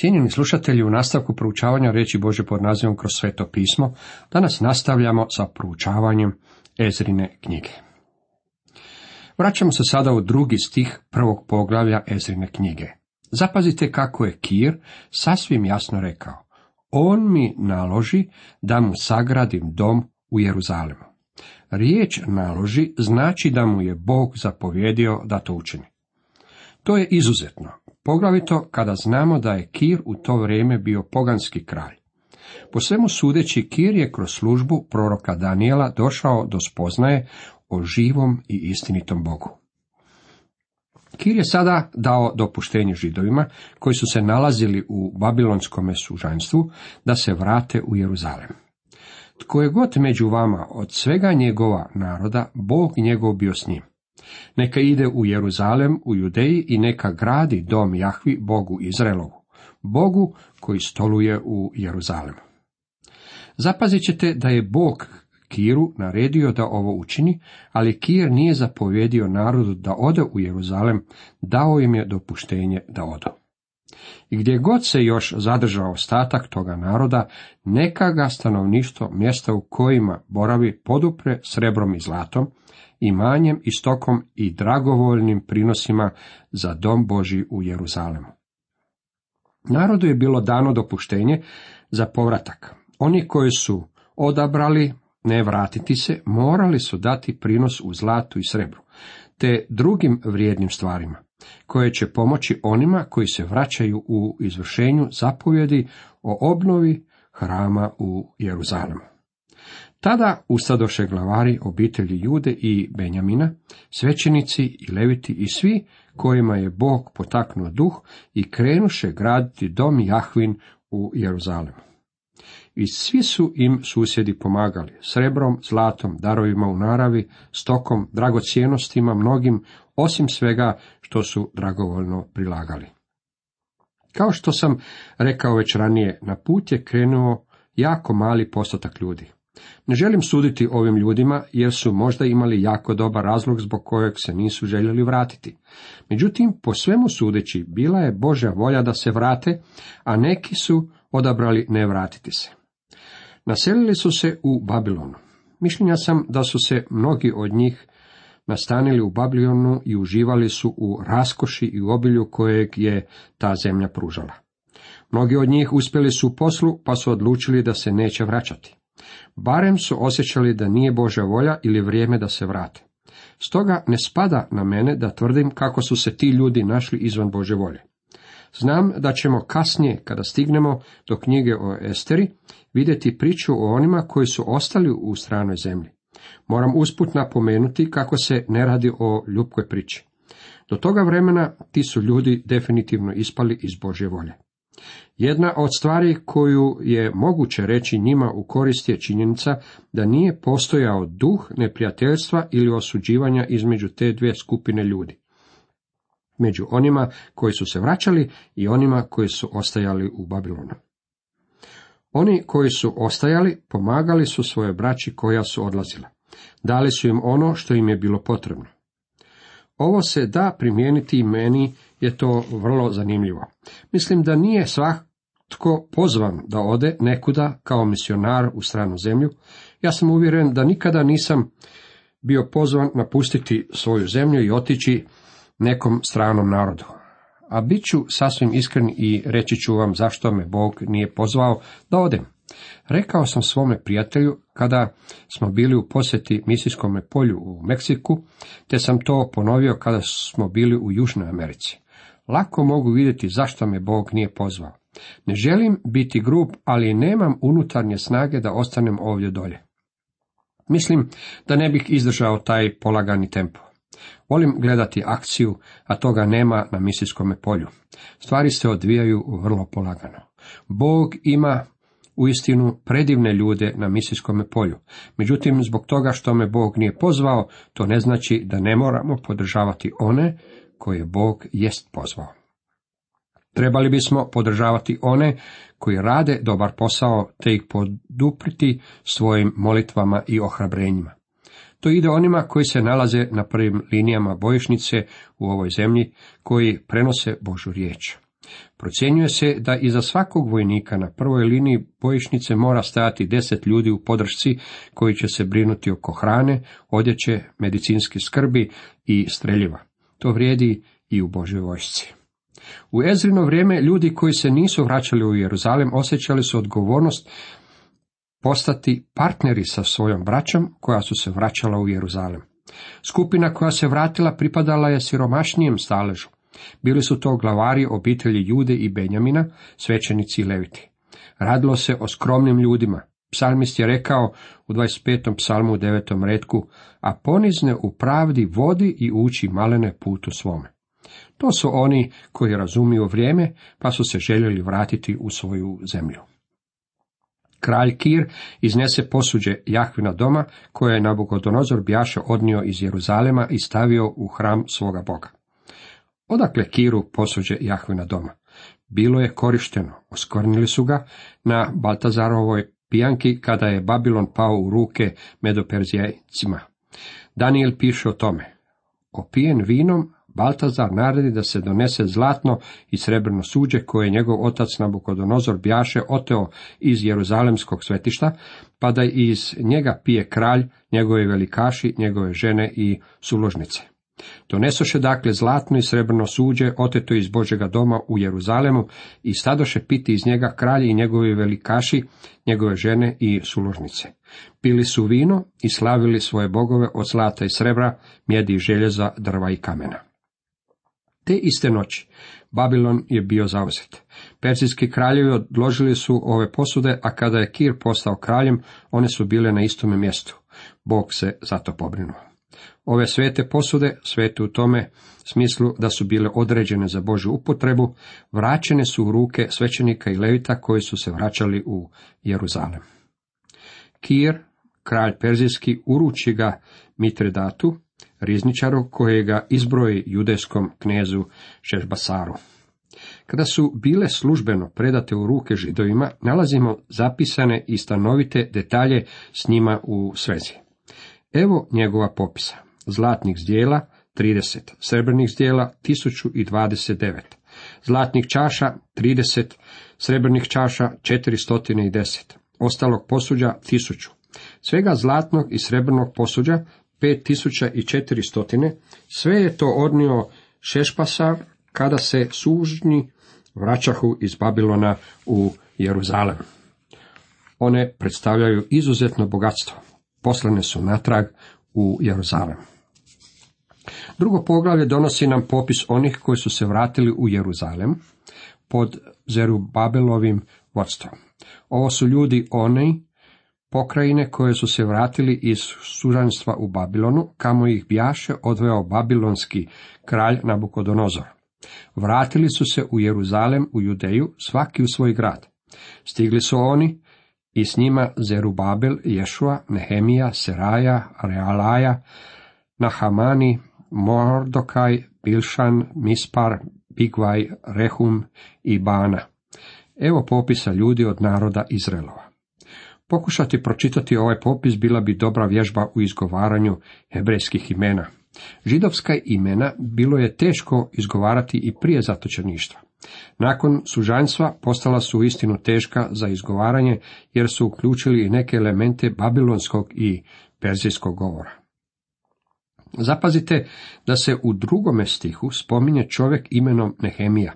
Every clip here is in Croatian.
Cijenjeni slušatelji, u nastavku proučavanja reći Bože pod nazivom kroz sveto pismo, danas nastavljamo sa proučavanjem Ezrine knjige. Vraćamo se sada u drugi stih prvog poglavlja Ezrine knjige. Zapazite kako je Kir sasvim jasno rekao. On mi naloži da mu sagradim dom u Jeruzalemu. Riječ naloži znači da mu je Bog zapovjedio da to učini. To je izuzetno, poglavito kada znamo da je Kir u to vrijeme bio poganski kralj. Po svemu sudeći, Kir je kroz službu proroka Danijela došao do spoznaje o živom i istinitom Bogu. Kir je sada dao dopuštenje židovima koji su se nalazili u babilonskome sužanstvu da se vrate u Jeruzalem. Tko je god među vama od svega njegova naroda, Bog njegov bio s njim. Neka ide u Jeruzalem u Judeji i neka gradi dom Jahvi Bogu Izraelovu, Bogu koji stoluje u Jeruzalemu. Zapazit ćete da je Bog Kiru naredio da ovo učini, ali Kir nije zapovjedio narodu da ode u Jeruzalem, dao im je dopuštenje da odu. I gdje god se još zadržao ostatak toga naroda, neka ga stanovništvo mjesta u kojima boravi podupre srebrom i zlatom, imanjem i stokom i dragovoljnim prinosima za dom Boži u Jeruzalemu. Narodu je bilo dano dopuštenje za povratak. Oni koji su odabrali ne vratiti se, morali su dati prinos u zlatu i srebru, te drugim vrijednim stvarima, koje će pomoći onima koji se vraćaju u izvršenju zapovjedi o obnovi hrama u Jeruzalemu. Tada ustadoše glavari obitelji Jude i Benjamina, svećenici i leviti i svi kojima je Bog potaknuo duh i krenuše graditi dom Jahvin u Jeruzalemu. I svi su im susjedi pomagali, srebrom, zlatom, darovima u naravi, stokom, dragocijenostima mnogim, osim svega što su dragovoljno prilagali. Kao što sam rekao već ranije, na put je krenuo jako mali postotak ljudi. Ne želim suditi ovim ljudima jer su možda imali jako dobar razlog zbog kojeg se nisu željeli vratiti. Međutim, po svemu sudeći, bila je Božja volja da se vrate, a neki su odabrali ne vratiti se. Naselili su se u Babilonu. Mišljenja sam da su se mnogi od njih nastanili u Babilonu i uživali su u raskoši i obilju kojeg je ta zemlja pružala. Mnogi od njih uspjeli su u poslu, pa su odlučili da se neće vraćati. Barem su osjećali da nije Božja volja ili vrijeme da se vrate. Stoga ne spada na mene da tvrdim kako su se ti ljudi našli izvan Bože volje. Znam da ćemo kasnije, kada stignemo do knjige o Esteri, vidjeti priču o onima koji su ostali u stranoj zemlji. Moram usput napomenuti kako se ne radi o ljubkoj priči. Do toga vremena ti su ljudi definitivno ispali iz Božje volje. Jedna od stvari koju je moguće reći njima u korist je činjenica da nije postojao duh neprijateljstva ili osuđivanja između te dvije skupine ljudi. Među onima koji su se vraćali i onima koji su ostajali u Babilonu. Oni koji su ostajali pomagali su svoje braći koja su odlazila. Dali su im ono što im je bilo potrebno. Ovo se da primijeniti i meni je to vrlo zanimljivo. Mislim da nije svatko pozvan da ode nekuda kao misionar u stranu zemlju. Ja sam uvjeren da nikada nisam bio pozvan napustiti svoju zemlju i otići nekom stranom narodu. A bit ću sasvim iskren i reći ću vam zašto me Bog nije pozvao da odem. Rekao sam svome prijatelju kada smo bili u posjeti misijskom polju u Meksiku, te sam to ponovio kada smo bili u Južnoj Americi. Lako mogu vidjeti zašto me Bog nije pozvao. Ne želim biti grub, ali nemam unutarnje snage da ostanem ovdje dolje. Mislim da ne bih izdržao taj polagani tempo. Volim gledati akciju, a toga nema na misijskom polju. Stvari se odvijaju vrlo polagano. Bog ima uistinu predivne ljude na misijskom polju. Međutim, zbog toga što me Bog nije pozvao, to ne znači da ne moramo podržavati one koje Bog jest pozvao. Trebali bismo podržavati one koji rade dobar posao, te ih podupriti svojim molitvama i ohrabrenjima. To ide onima koji se nalaze na prvim linijama bojišnice u ovoj zemlji, koji prenose Božu riječ. Procjenjuje se da iza svakog vojnika na prvoj liniji bojišnice mora stajati deset ljudi u podršci koji će se brinuti oko hrane, odjeće, medicinske skrbi i streljiva. To vrijedi i u Božoj vojsci. U Ezrino vrijeme ljudi koji se nisu vraćali u Jeruzalem osjećali su odgovornost postati partneri sa svojom braćom koja su se vraćala u Jeruzalem. Skupina koja se vratila pripadala je siromašnijem staležu. Bili su to glavari obitelji Jude i Benjamina, svećenici i leviti. Radilo se o skromnim ljudima. Psalmist je rekao u 25. psalmu u 9. redku, a ponizne u pravdi vodi i uči malene putu svome. To su oni koji razumiju vrijeme, pa su se željeli vratiti u svoju zemlju. Kralj Kir iznese posuđe Jahvina doma, koje je Nabukodonozor bjaše odnio iz Jeruzalema i stavio u hram svoga boga. Odakle Kiru posuđe Jahvina doma? Bilo je korišteno, oskornili su ga na Baltazarovoj pijanki kada je Babilon pao u ruke medoperzijecima. Daniel piše o tome. Opijen vinom, Baltazar naredi da se donese zlatno i srebrno suđe koje je njegov otac Nabukodonozor bjaše oteo iz Jeruzalemskog svetišta, pa da iz njega pije kralj, njegove velikaši, njegove žene i suložnice. Donesoše dakle zlatno i srebrno suđe, oteto iz Božega doma u Jeruzalemu, i stadoše piti iz njega kralj i njegovi velikaši, njegove žene i suložnice. Pili su vino i slavili svoje bogove od zlata i srebra, mjedi i željeza, drva i kamena. Te iste noći Babilon je bio zauzet. Persijski kraljevi odložili su ove posude, a kada je Kir postao kraljem, one su bile na istome mjestu. Bog se zato pobrinuo. Ove svete posude, svete u tome smislu da su bile određene za Božju upotrebu, vraćene su u ruke svećenika i levita koji su se vraćali u Jeruzalem. Kir, kralj Perzijski, uruči ga Mitredatu, rizničaru kojega izbroji judejskom knezu Šešbasaru. Kada su bile službeno predate u ruke židovima, nalazimo zapisane i stanovite detalje s njima u svezi. Evo njegova popisa. Zlatnih zdjela 30, srebrnih zdjela 1029, zlatnih čaša 30, srebrnih čaša 410, ostalog posuđa 1000. Svega zlatnog i srebrnog posuđa 5400, sve je to odnio Šešpasa kada se sužnji vraćahu iz Babilona u Jeruzalem. One predstavljaju izuzetno bogatstvo. Poslane su natrag u Jeruzalem. Drugo poglavlje donosi nam popis onih koji su se vratili u Jeruzalem pod Zerubabelovim vodstvom. Ovo su ljudi oni pokrajine koje su se vratili iz sužanstva u Babilonu, kamo ih bjaše odveo babilonski kralj Nabukodonozor. Vratili su se u Jeruzalem, u Judeju, svaki u svoj grad. Stigli su oni i s njima Zerubabel, Ješua, Nehemija, Seraja, Realaja, Nahamani, Mordokaj, Bilšan, Mispar, Bigvaj, Rehum i Bana. Evo popisa ljudi od naroda Izraelova. Pokušati pročitati ovaj popis bila bi dobra vježba u izgovaranju hebrejskih imena. Židovska imena bilo je teško izgovarati i prije zatočeništva. Nakon sužanjstva postala su istinu teška za izgovaranje jer su uključili i neke elemente babilonskog i perzijskog govora. Zapazite da se u drugome stihu spominje čovjek imenom Nehemija.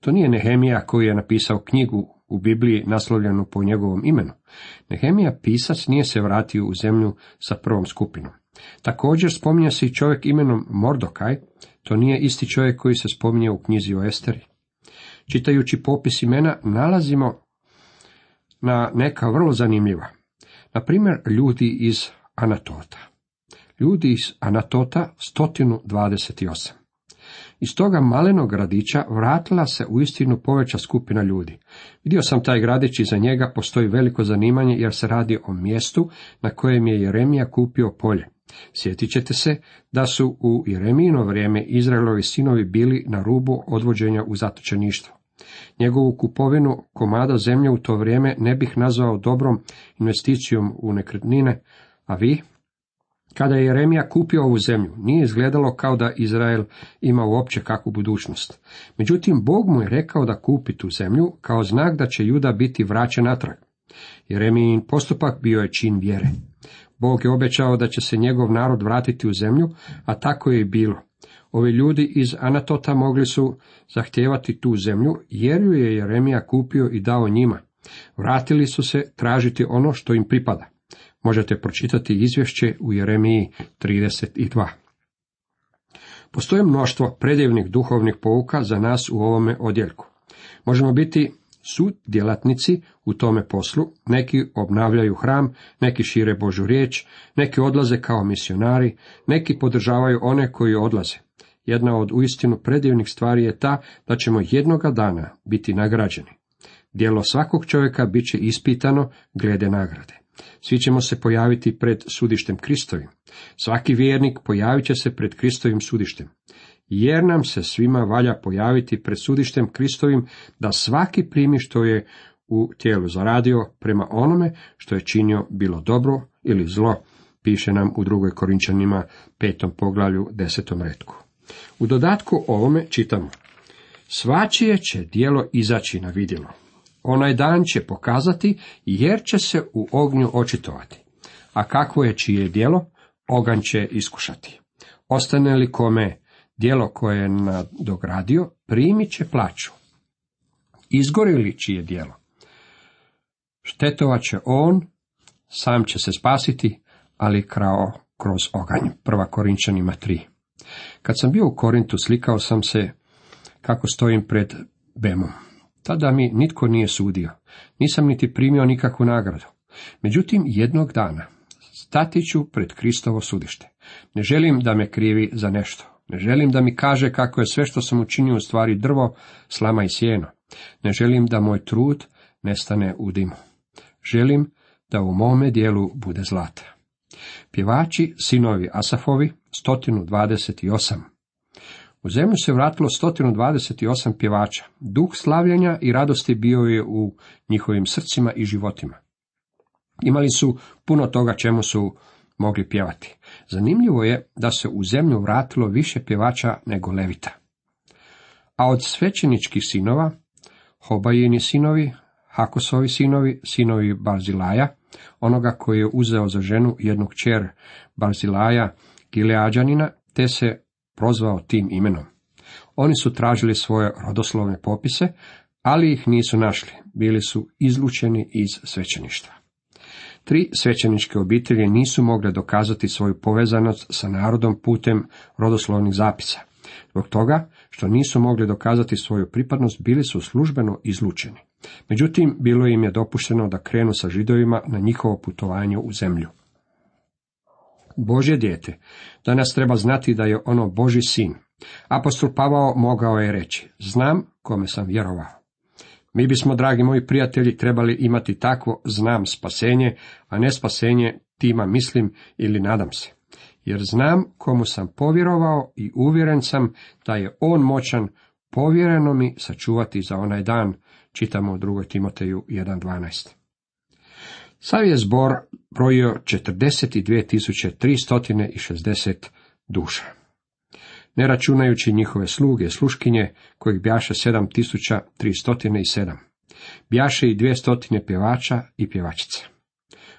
To nije Nehemija koji je napisao knjigu u Bibliji naslovljenu po njegovom imenu. Nehemija pisac nije se vratio u zemlju sa prvom skupinom. Također spominje se i čovjek imenom Mordokaj, to nije isti čovjek koji se spominje u knjizi o Esteri. Čitajući popis imena nalazimo na neka vrlo zanimljiva. Na primjer, ljudi iz Anatota. Ljudi iz Anatota 128. Iz toga malenog gradića vratila se u istinu poveća skupina ljudi. Vidio sam taj gradić i za njega postoji veliko zanimanje jer se radi o mjestu na kojem je Jeremija kupio polje. Sjetit ćete se da su u Jeremijino vrijeme Izraelovi sinovi bili na rubu odvođenja u zatočeništvo. Njegovu kupovinu komada zemlje u to vrijeme ne bih nazvao dobrom investicijom u nekretnine, a vi? Kada je Jeremija kupio ovu zemlju, nije izgledalo kao da Izrael ima uopće kakvu budućnost. Međutim, Bog mu je rekao da kupi tu zemlju kao znak da će Juda biti vraćen natrag. Jeremijin postupak bio je čin vjere. Bog je obećao da će se njegov narod vratiti u zemlju, a tako je i bilo. Ovi ljudi iz Anatota mogli su zahtijevati tu zemlju, jer ju je Jeremija kupio i dao njima. Vratili su se tražiti ono što im pripada. Možete pročitati izvješće u Jeremiji 32. Postoje mnoštvo predivnih duhovnih pouka za nas u ovome odjeljku. Možemo biti djelatnici u tome poslu, neki obnavljaju hram, neki šire Božu riječ, neki odlaze kao misionari, neki podržavaju one koji odlaze. Jedna od uistinu predivnih stvari je ta da ćemo jednoga dana biti nagrađeni. Djelo svakog čovjeka bit će ispitano glede nagrade. Svi ćemo se pojaviti pred sudištem Kristovim. Svaki vjernik pojavit će se pred Kristovim sudištem. Jer nam se svima valja pojaviti pred sudištem Kristovim, da svaki primi što je u tijelu zaradio prema onome što je činio bilo dobro ili zlo, piše nam u drugoj Korinčanima petom poglavlju desetom redku. U dodatku ovome čitamo Svačije će dijelo izaći na vidjelo. Onaj dan će pokazati, jer će se u ognju očitovati. A kakvo je čije djelo, oganj će iskušati. Ostane li kome djelo koje je nadogradio, primit će plaću. Izgori li čije djelo, štetovat će on, sam će se spasiti, ali krao kroz oganj. Prva Korinčanima 3. Kad sam bio u Korintu, slikao sam se kako stojim pred Bemom. Tada mi nitko nije sudio, nisam niti primio nikakvu nagradu. Međutim, jednog dana stati ću pred Kristovo sudište. Ne želim da me krivi za nešto. Ne želim da mi kaže kako je sve što sam učinio u stvari drvo, slama i sjeno. Ne želim da moj trud nestane u dimu. Želim da u mome dijelu bude zlata. Pjevači, sinovi Asafovi, 128. U zemlju se vratilo 128 pjevača. Duh slavljenja i radosti bio je u njihovim srcima i životima. Imali su puno toga čemu su mogli pjevati. Zanimljivo je da se u zemlju vratilo više pjevača nego levita. A od svećeničkih sinova, Hobajini sinovi, Hakosovi sinovi, sinovi Barzilaja, onoga koji je uzeo za ženu jednu kćer Barzilaja, Gileađanina, te se prozvao tim imenom. Oni su tražili svoje rodoslovne popise, ali ih nisu našli, bili su izlučeni iz svećeništva. Tri svećeničke obitelji nisu mogle dokazati svoju povezanost sa narodom putem rodoslovnih zapisa. Zbog toga što nisu mogli dokazati svoju pripadnost, bili su službeno izlučeni. Međutim, bilo im je dopušteno da krenu sa židovima na njihovo putovanje u zemlju. Božje dijete, danas treba znati da je ono Boži sin. Apostol Pavao mogao je reći, znam kome sam vjerovao. Mi bismo, dragi moji prijatelji, trebali imati takvo znam spasenje, a ne spasenje tima mislim ili nadam se. Jer znam komu sam povjerovao i uvjeren sam da je on moćan povjereno mi sačuvati za onaj dan, čitamo u 2. Timoteju 1.12. Sav je zbor brojio 42.360 duša. Ne računajući njihove sluge, sluškinje, kojih bjaše 7.307. Bjaše i 200 pjevača i pjevačica.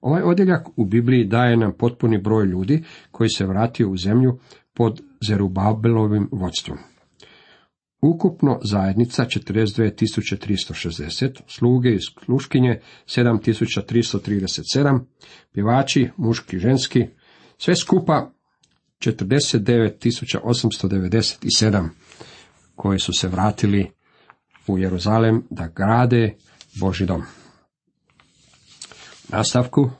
Ovaj odjeljak u Bibliji daje nam potpuni broj ljudi koji se vratio u zemlju pod Zerubabelovim vodstvom. Ukupno zajednica 42.360, sluge i sluškinje 7.337, pjevači, muški ženski, sve skupa 49.897 koji su se vratili u Jeruzalem da grade Boži dom. nastavku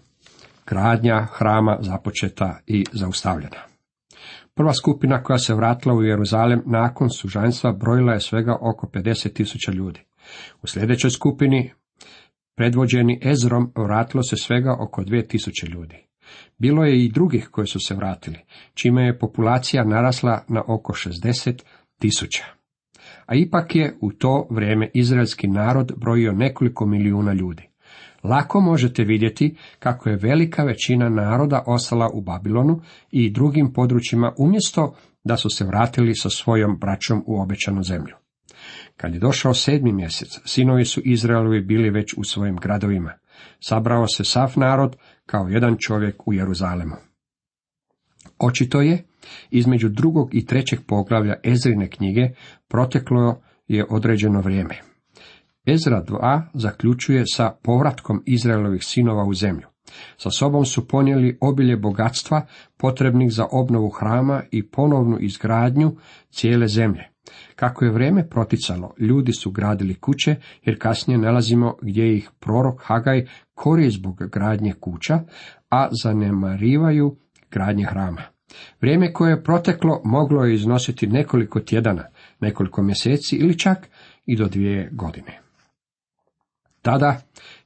gradnja hrama započeta i zaustavljena. Prva skupina koja se vratila u Jeruzalem nakon sužanjstva brojila je svega oko 50 tisuća ljudi. U sljedećoj skupini, predvođeni Ezrom, vratilo se svega oko 2000 ljudi. Bilo je i drugih koji su se vratili, čime je populacija narasla na oko 60 tisuća. A ipak je u to vrijeme izraelski narod brojio nekoliko milijuna ljudi. Lako možete vidjeti kako je velika većina naroda ostala u Babilonu i drugim područjima umjesto da su se vratili sa svojom braćom u obećanu zemlju. Kad je došao sedmi mjesec, sinovi su Izraelovi bili već u svojim gradovima. Sabrao se sav narod kao jedan čovjek u Jeruzalemu. Očito je, između drugog i trećeg poglavlja Ezrine knjige proteklo je određeno vrijeme. Ezra 2 zaključuje sa povratkom Izraelovih sinova u zemlju. Sa sobom su ponijeli obilje bogatstva potrebnih za obnovu hrama i ponovnu izgradnju cijele zemlje. Kako je vrijeme proticalo, ljudi su gradili kuće, jer kasnije nalazimo gdje ih prorok Hagaj kori zbog gradnje kuća, a zanemarivaju gradnje hrama. Vrijeme koje je proteklo moglo je iznositi nekoliko tjedana, nekoliko mjeseci ili čak i do dvije godine. Tada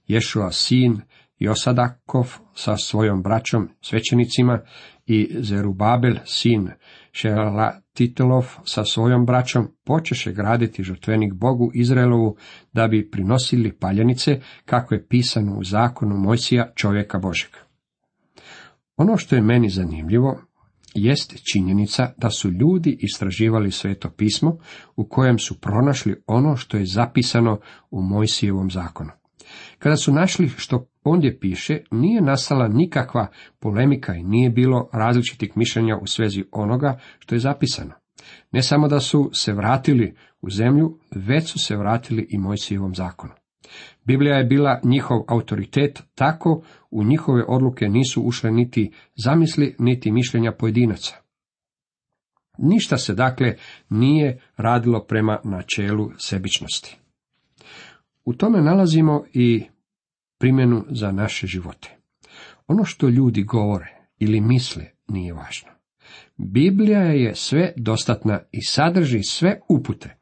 Ješua sin Josadakov sa svojom braćom svećenicima i Zerubabel sin Šelatitelov sa svojom braćom počeše graditi žrtvenik Bogu Izraelovu da bi prinosili paljenice kako je pisano u zakonu Mojsija čovjeka Božeg. Ono što je meni zanimljivo jest činjenica da su ljudi istraživali sveto pismo u kojem su pronašli ono što je zapisano u Mojsijevom zakonu. Kada su našli što ondje piše, nije nastala nikakva polemika i nije bilo različitih mišljenja u svezi onoga što je zapisano. Ne samo da su se vratili u zemlju, već su se vratili i Mojsijevom zakonu. Biblija je bila njihov autoritet, tako u njihove odluke nisu ušle niti zamisli, niti mišljenja pojedinaca. Ništa se dakle nije radilo prema načelu sebičnosti. U tome nalazimo i primjenu za naše živote. Ono što ljudi govore ili misle nije važno. Biblija je sve dostatna i sadrži sve upute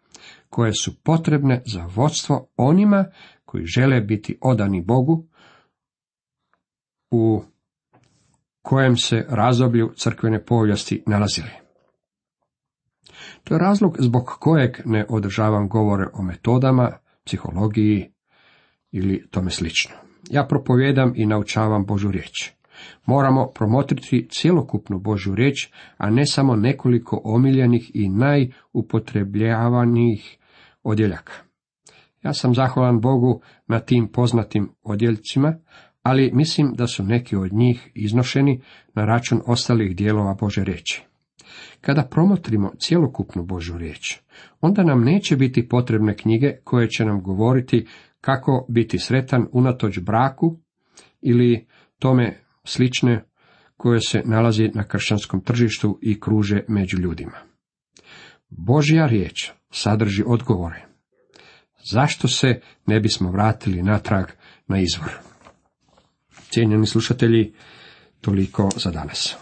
koje su potrebne za vodstvo onima koji žele biti odani Bogu u kojem se razdoblju crkvene povijesti nalazili. To je razlog zbog kojeg ne održavam govore o metodama, psihologiji ili tome slično. Ja propovjedam i naučavam Božu riječ. Moramo promotriti cjelokupnu Božju riječ, a ne samo nekoliko omiljenih i najupotrebljavanijih odjeljaka. Ja sam zahvalan Bogu na tim poznatim odjeljcima, ali mislim da su neki od njih iznošeni na račun ostalih dijelova Bože riječi. Kada promotrimo cjelokupnu Božu riječ, onda nam neće biti potrebne knjige koje će nam govoriti kako biti sretan unatoč braku ili tome slične koje se nalazi na kršćanskom tržištu i kruže među ljudima. Božja riječ sadrži odgovore. Zašto se ne bismo vratili natrag na izvor? Cijenjeni slušatelji, toliko za danas.